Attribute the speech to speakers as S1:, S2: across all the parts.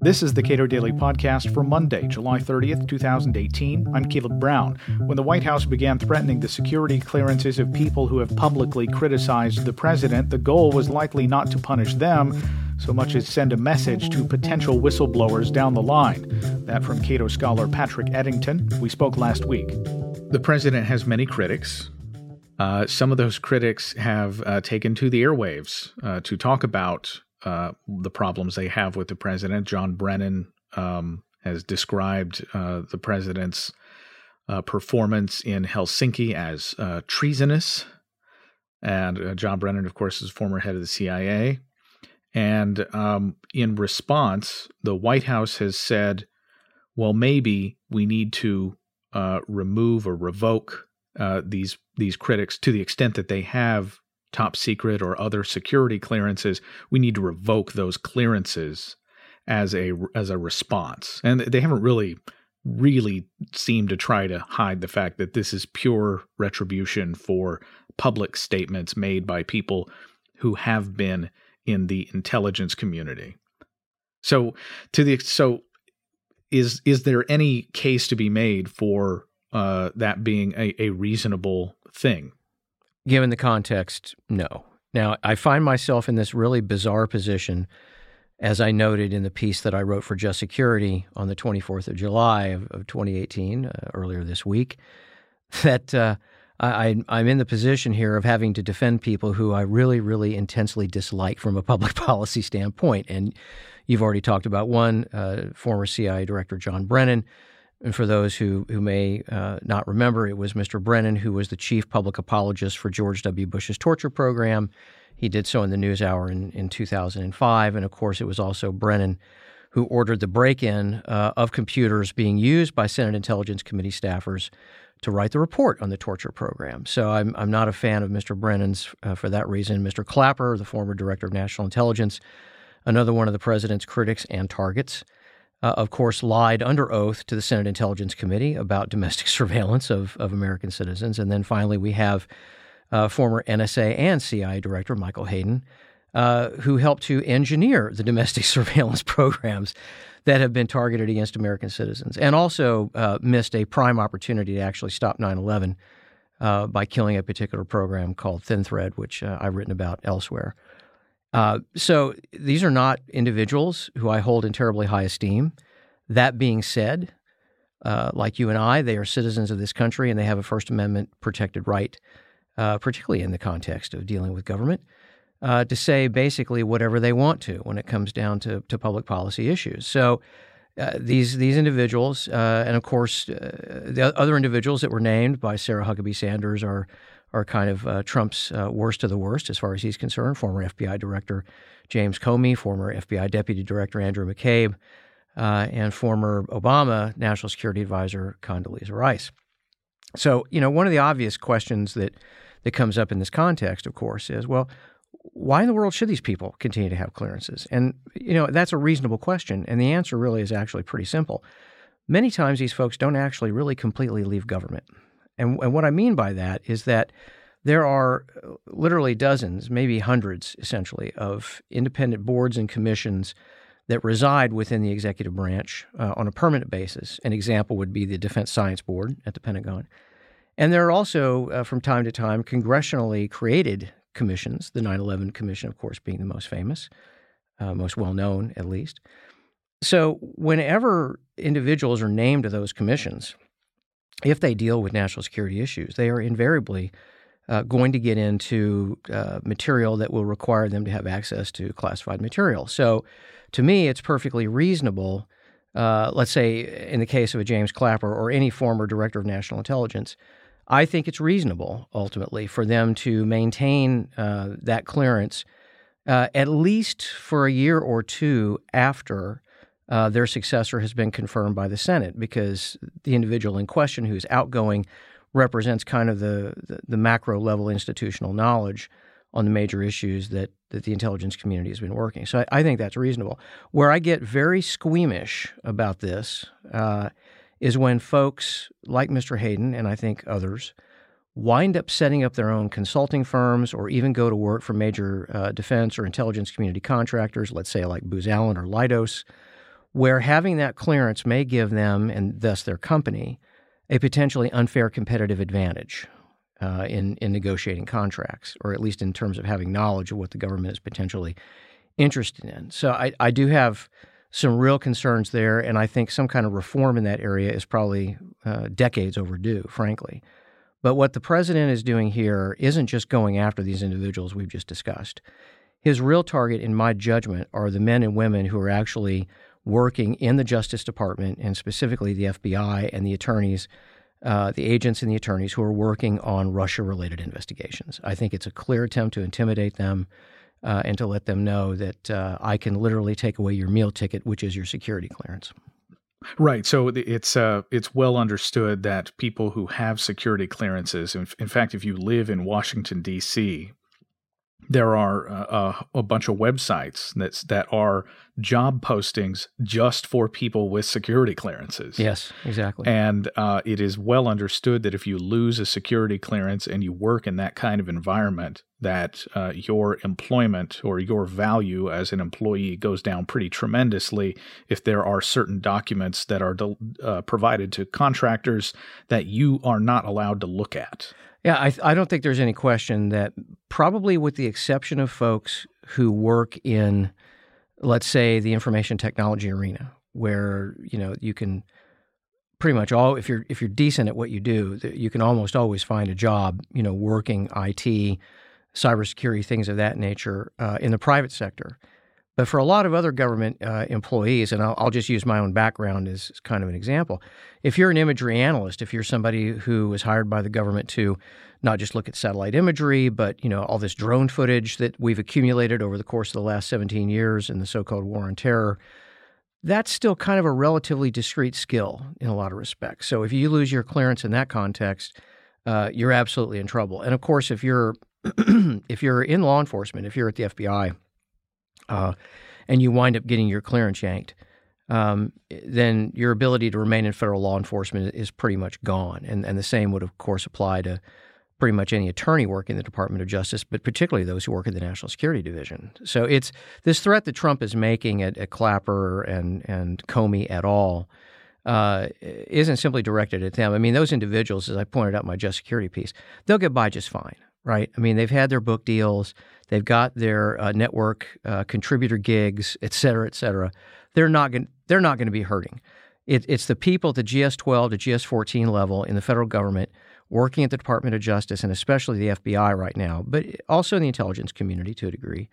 S1: This is the Cato Daily Podcast for Monday, July 30th, 2018. I'm Caleb Brown. When the White House began threatening the security clearances of people who have publicly criticized the president, the goal was likely not to punish them so much as send a message to potential whistleblowers down the line. That from Cato scholar Patrick Eddington. We spoke last week. The president has many critics. Uh, some of those critics have uh, taken to the airwaves uh, to talk about uh, the problems they have with the president. John Brennan um, has described uh, the president's uh, performance in Helsinki as treasonous. And John Brennan, of course, is former head of the CIA. And um, in response, the White House has said, well, maybe we need to remove or revoke these these critics to the extent that they have top secret or other security clearances. We need to revoke those clearances as a as a response, and they haven't really really seemed to try to hide the fact that this is pure retribution for public statements made by people who have been in the intelligence community. So to the so is is there any case to be made for uh, that being a, a reasonable thing?
S2: Given the context, no. Now I find myself in this really bizarre position, as I noted in the piece that I wrote for Just Security on the 24th of July of, of 2018, uh, earlier this week, that. Uh, I, I'm in the position here of having to defend people who I really, really intensely dislike from a public policy standpoint. And you've already talked about one, uh, former CIA Director John Brennan. And for those who, who may uh, not remember, it was Mr. Brennan who was the chief public apologist for George W. Bush's torture program. He did so in the NewsHour in, in 2005. And of course, it was also Brennan who ordered the break in uh, of computers being used by Senate Intelligence Committee staffers to write the report on the torture program. So I'm, I'm not a fan of Mr. Brennan's uh, for that reason. Mr. Clapper, the former director of national intelligence, another one of the president's critics and targets, uh, of course, lied under oath to the Senate Intelligence Committee about domestic surveillance of, of American citizens. And then finally, we have uh, former NSA and CIA Director Michael Hayden, uh, who helped to engineer the domestic surveillance programs that have been targeted against American citizens, and also uh, missed a prime opportunity to actually stop 9 11 uh, by killing a particular program called ThinThread, which uh, I've written about elsewhere. Uh, so these are not individuals who I hold in terribly high esteem. That being said, uh, like you and I, they are citizens of this country and they have a First Amendment protected right, uh, particularly in the context of dealing with government uh, to say basically whatever they want to when it comes down to, to public policy issues. So uh, these these individuals, and of course the other individuals that were named by Sarah Huckabee Sanders are are kind of uh, Trump's uh, worst of the worst as far as he's concerned. Former FBI Director James Comey, former FBI Deputy Director Andrew McCabe, and former Obama National Security Advisor Condoleezza Rice. So you know one of the obvious questions that that comes up in this context, of course, is well, why in the world should these people continue to have clearances? And, you know, that's a reasonable question. And the answer really is actually pretty simple. Many times these folks don't actually really completely leave government. And, and what I mean by that is that there are uh, literally dozens, maybe hundreds, essentially, of independent boards and commissions that reside within the executive branch uh, on a permanent basis. An example would be the Defense Science Board at the Pentagon. And there are also, uh, from time to time, congressionally created commissions, the 9 11 Commission, of course, being the most famous, uh, most well known at least. So, whenever individuals are named to those commissions, if they deal with national security issues, they are invariably uh, going to get into uh, material that will require them to have access to classified material. So, to me, it's perfectly reasonable. Uh, let's say, in the case of a James Clapper or any former director of national intelligence, I think it's reasonable ultimately for them to maintain uh, that clearance uh, at least for a year or two after uh, their successor has been confirmed by the Senate, because the individual in question who's outgoing represents kind of the, the, the macro level institutional knowledge on the major issues that, that the intelligence community has been working. So I, I think that's reasonable. Where I get very squeamish about this uh, is when folks like Mr. Hayden and I think others wind up setting up their own consulting firms or even go to work for major uh, defense or intelligence community contractors, let's say like Booz Allen or Leidos, where having that clearance may give them, and thus their company, a potentially unfair competitive advantage uh, in, in negotiating contracts, or at least in terms of having knowledge of what the government is potentially interested in. So I, I do have some real concerns there, and I think some kind of reform in that area is probably uh, decades overdue, frankly. But what the president is doing here isn't just going after these individuals we've just discussed. His real target, in my judgment, are the men and women who are actually working in the Justice Department and specifically the FBI and the attorneys, uh, the agents and the attorneys who are working on Russia related investigations. I think it's a clear attempt to intimidate them uh, and to let them know that uh, I can literally take away your meal ticket, which is your security clearance.
S1: Right. So it's uh, it's well understood that people who have security clearances, in, in fact, if you live in Washington D.C., there are uh, uh, a bunch of websites that's that are job postings just for people with security clearances.
S2: Yes, exactly.
S1: And uh, it is well understood that if you lose a security clearance and you work in that kind of environment, that uh, your employment or your value as an employee goes down pretty tremendously if there are certain documents that are uh, provided to contractors that you are not allowed to look at.
S2: Yeah, I, I don't think there's any question that probably with the exception of folks who work in, let's say, the information technology arena, where you know you can pretty much all if you're if you're decent at what you do, you can almost always find a job, you know, working IT, cybersecurity, things of that nature uh, in the private sector. But for a lot of other government uh, employees, and I'll, I'll, just use my own background as kind of an example, if you're an imagery analyst, if you're somebody who was hired by the government to not just look at satellite imagery, but you know all this drone footage that we've accumulated over the course of the last 17 years in the so-called war on terror, that's still kind of a relatively discrete skill in a lot of respects. So if you lose your clearance in that context, uh, you're absolutely in trouble. And of course, if you're if you're in law enforcement, if you're at the FBI uh, and you wind up getting your clearance yanked, um, then your ability to remain in federal law enforcement is pretty much gone. And, and the same would, of course, apply to pretty much any attorney working in the Department of Justice, but particularly those who work in the National Security Division. So it's this threat that Trump is making at, at Clapper and, and Comey et al. Uh, isn't simply directed at them. I mean, those individuals, as I pointed out in my just security piece, they'll get by just fine, right? I mean, they've had their book deals. They've got their uh, network uh, contributor gigs, et cetera, et cetera. They're not going. They're not going to be hurting. It, it's the people at the GS12 to GS14 level in the federal government working at the Department of Justice and especially the FBI right now, but also in the intelligence community to a degree,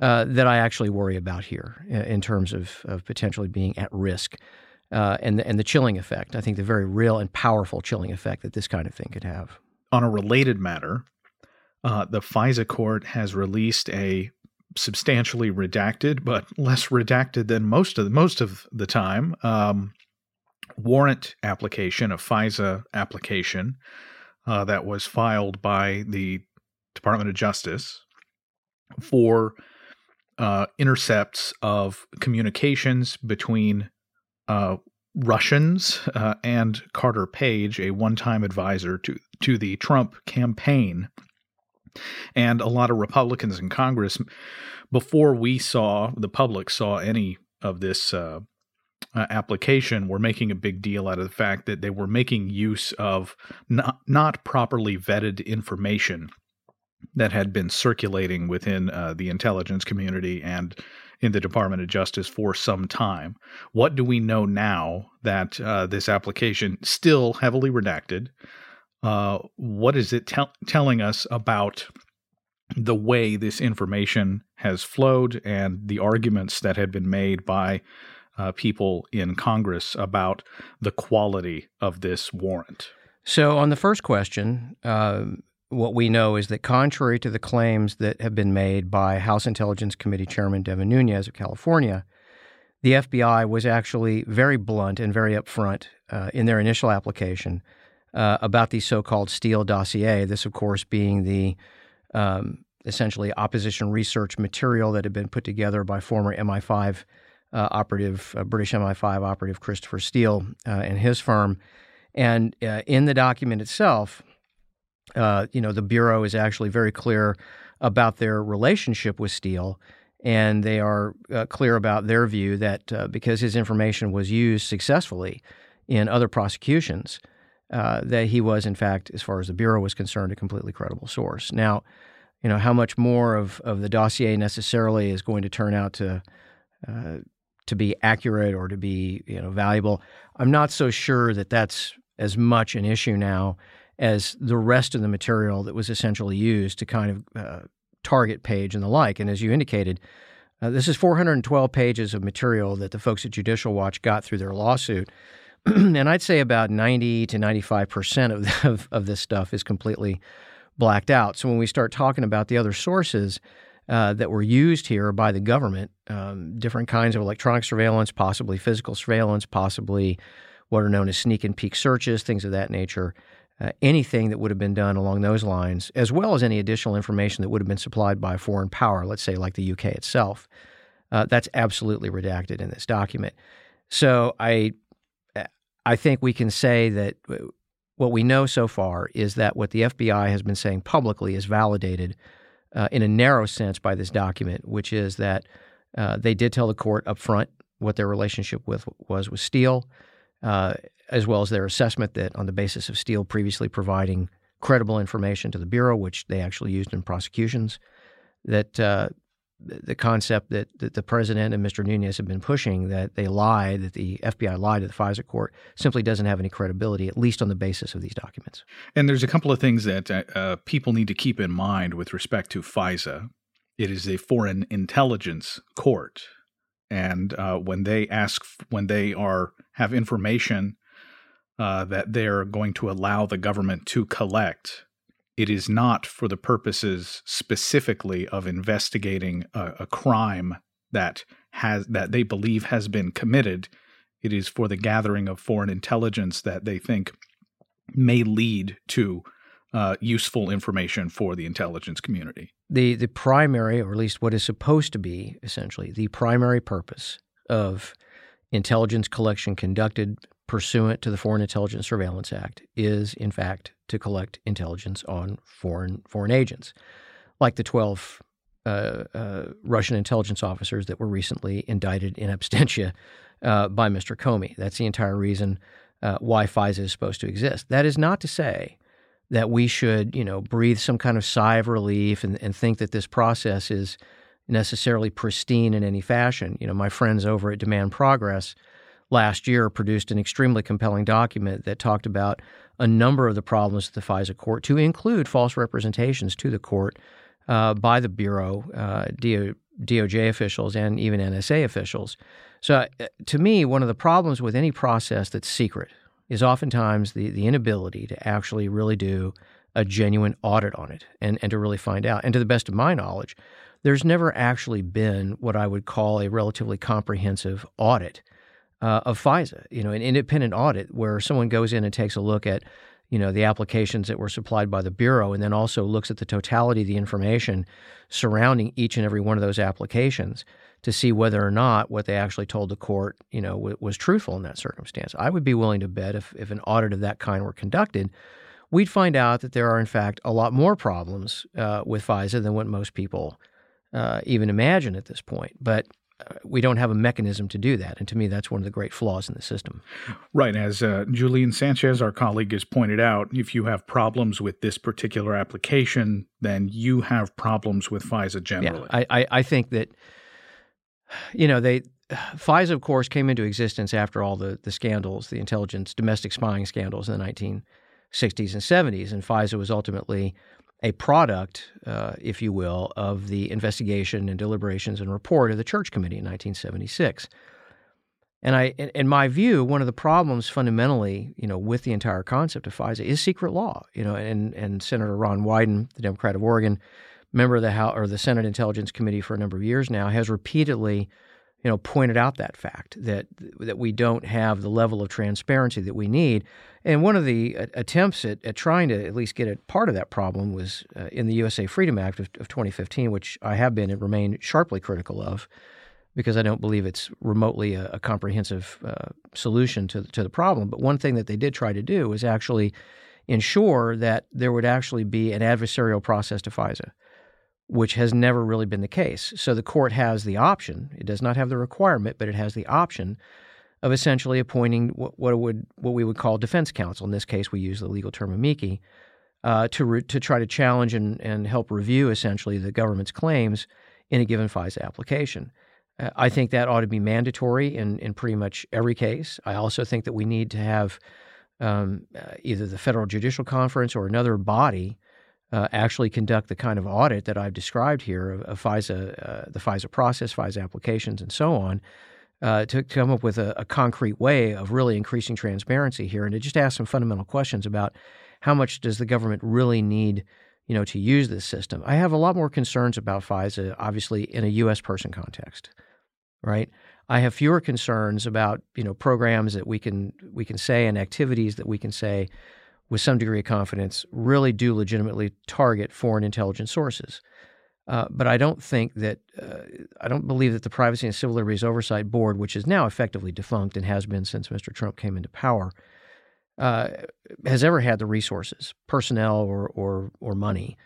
S2: uh, that I actually worry about here in terms of, of potentially being at risk. Uh, and, and the chilling effect, I think the very real and powerful chilling effect that this kind of thing could have.
S1: On a related matter, uh, the FISA court has released a substantially redacted, but less redacted than most of the, most of the time, um, warrant application, a FISA application uh, that was filed by the Department of Justice for uh, intercepts of communications between uh, Russians uh, and Carter Page, a one-time advisor to to the Trump campaign and a lot of Republicans in Congress, before we saw, the public saw any of this uh, uh, application, were making a big deal out of the fact that they were making use of not, not properly vetted information that had been circulating within uh, the intelligence community and in the Department of Justice for some time. What do we know now that uh, this application, still heavily redacted, uh, what is it te- telling us about the way this information has flowed and the arguments that had been made by uh, people in Congress about the quality of this warrant?
S2: So, on the first question, uh, what we know is that contrary to the claims that have been made by House Intelligence Committee Chairman Devin Nunes of California, the FBI was actually very blunt and very upfront uh, in their initial application uh, about the so-called Steele dossier. This, of course, being the um, essentially opposition research material that had been put together by former MI5 uh, operative, uh, British MI5 operative Christopher Steele uh, and his firm. And uh, in the document itself, Uh, you know, the Bureau is actually very clear about their relationship with Steele, and they are uh, clear about their view that uh, because his information was used successfully in other prosecutions, uh, that he was, in fact, as far as the Bureau was concerned, a completely credible source. Now, you know, how much more of, of the dossier necessarily is going to turn out to uh, to be accurate or to be you know valuable. I'm not so sure that that's as much an issue now as the rest of the material that was essentially used to kind of uh, target Page and the like. And as you indicated, uh, this is 412 pages of material that the folks at Judicial Watch got through their lawsuit. and I'd say about 90 to 95 percent of, of, of this stuff is completely blacked out. So when we start talking about the other sources, uh, that were used here by the government, um, different kinds of electronic surveillance, possibly physical surveillance, possibly what are known as sneak and peek searches, things of that nature. Uh, anything that would have been done along those lines, as well as any additional information that would have been supplied by a foreign power, let's say like the UK itself, uh, that's absolutely redacted in this document. So I, I think we can say that uh, what we know so far is that what the FBI has been saying publicly is validated uh, in a narrow sense by this document, which is that uh, they did tell the court up front what their relationship with was with Steele, uh, as well as their assessment that on the basis of Steele previously providing credible information to the bureau, which they actually used in prosecutions, that uh, the concept that, that the president and Mr. Nunes have been pushing that they lied, that the FBI lied to the FISA court, simply doesn't have any credibility, at least on the basis of these documents.
S1: And there's a couple of things that uh, uh people need to keep in mind with respect to FISA. It is a foreign intelligence court, and uh, when they ask, when they are have information uh, that they're going to allow the government to collect it is not for the purposes specifically of investigating a, a, crime that has that they believe has been committed. It is for the gathering of foreign intelligence that they think may lead to uh, useful information for the intelligence community.
S2: The the primary, or at least what is supposed to be, essentially the primary purpose of intelligence collection conducted pursuant to the Foreign Intelligence Surveillance Act is, in fact, to collect intelligence on foreign foreign agents, like the twelve uh, uh, Russian intelligence officers that were recently indicted in absentia uh, by Mr. Comey. That's the entire reason uh, why FISA is supposed to exist. That is not to say that we should, you know, breathe some kind of sigh of relief and, and think that this process is necessarily pristine in any fashion. You know, my friends over at Demand Progress last year produced an extremely compelling document that talked about a number of the problems at the FISA court, to include false representations to the court uh, by the Bureau, uh, DO, DOJ officials, and even NSA officials. So, uh, to me, one of the problems with any process that's secret is oftentimes the, the inability to actually really do a genuine audit on it and, and to really find out. And to the best of my knowledge, there's never actually been what I would call a relatively comprehensive audit uh, of FISA, you know, an independent audit where someone goes in and takes a look at, you know, the applications that were supplied by the Bureau and then also looks at the totality of the information surrounding each and every one of those applications to see whether or not what they actually told the court, you know, w- was truthful in that circumstance. I would be willing to bet if, if an audit of that kind were conducted, we'd find out that there are, in fact, a lot more problems uh, with FISA than what most people uh, even imagine at this point. But we don't have a mechanism to do that. And to me, that's one of the great flaws in the system.
S1: Right. As uh, Julian Sanchez, our colleague, has pointed out, if you have problems with this particular application, then you have problems with FISA generally.
S2: Yeah, I, I, I think that, you know, they. FISA, of course, came into existence after all the, the scandals, the intelligence, domestic spying scandals in the 1960s and 70s. And FISA was ultimately a product, uh, if you will, of the investigation and deliberations and report of the Church Committee in 1976. And I, in my view, one of the problems fundamentally, you know, with the entire concept of FISA is secret law. You know, and and Senator Ron Wyden, the Democrat of Oregon, member of the House or the Senate Intelligence Committee for a number of years now, has repeatedly you know, pointed out that fact that that we don't have the level of transparency that we need. And one of the uh, attempts at, at trying to at least get at part of that problem was uh, in the USA Freedom Act of, of 2015, which I have been and remain sharply critical of, because I don't believe it's remotely a, a comprehensive uh, solution to to the problem. But one thing that they did try to do was actually ensure that there would actually be an adversarial process to FISA, which has never really been the case. So the court has the option, it does not have the requirement, but it has the option of essentially appointing what, what would what we would call defense counsel. In this case, we use the legal term amici uh, to re, to try to challenge and, and help review essentially the government's claims in a given FISA application. Uh, I think that ought to be mandatory in in pretty much every case. I also think that we need to have um, uh, either the Federal Judicial Conference or another body uh, actually conduct the kind of audit that I've described here of, of FISA, uh, the FISA process, FISA applications, and so on, uh, to, come up with a, a, concrete way of really increasing transparency here and to just ask some fundamental questions about how much does the government really need you know to use this system. I have a lot more concerns about fisa obviously in a u.s person context right? I have fewer concerns about you know programs that we can we can say and activities that we can say with some degree of confidence really do legitimately target foreign intelligence sources uh, but I don't think that uh, I don't believe that the Privacy and Civil Liberties Oversight Board, which is now effectively defunct and has been since Mr. Trump came into power, uh, has ever had the resources, personnel or or or money,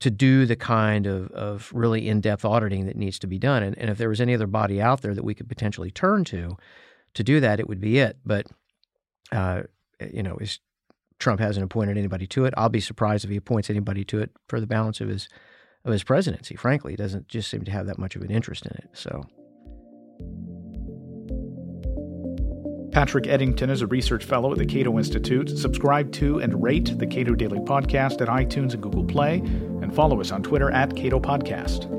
S2: to do the kind of, of really in depth auditing that needs to be done. And, and if there was any other body out there that we could potentially turn to to do that, it would be it. But uh, you know, is Trump hasn't appointed anybody to it. I'll be surprised if he appoints anybody to it for the balance of his of his presidency. Frankly, he doesn't just seem to have that much of an interest in it. So.
S1: Patrick Eddington is a research fellow at the Cato Institute. Subscribe to and rate the Cato Daily Podcast at iTunes and Google Play, and follow us on Twitter at Cato Podcast.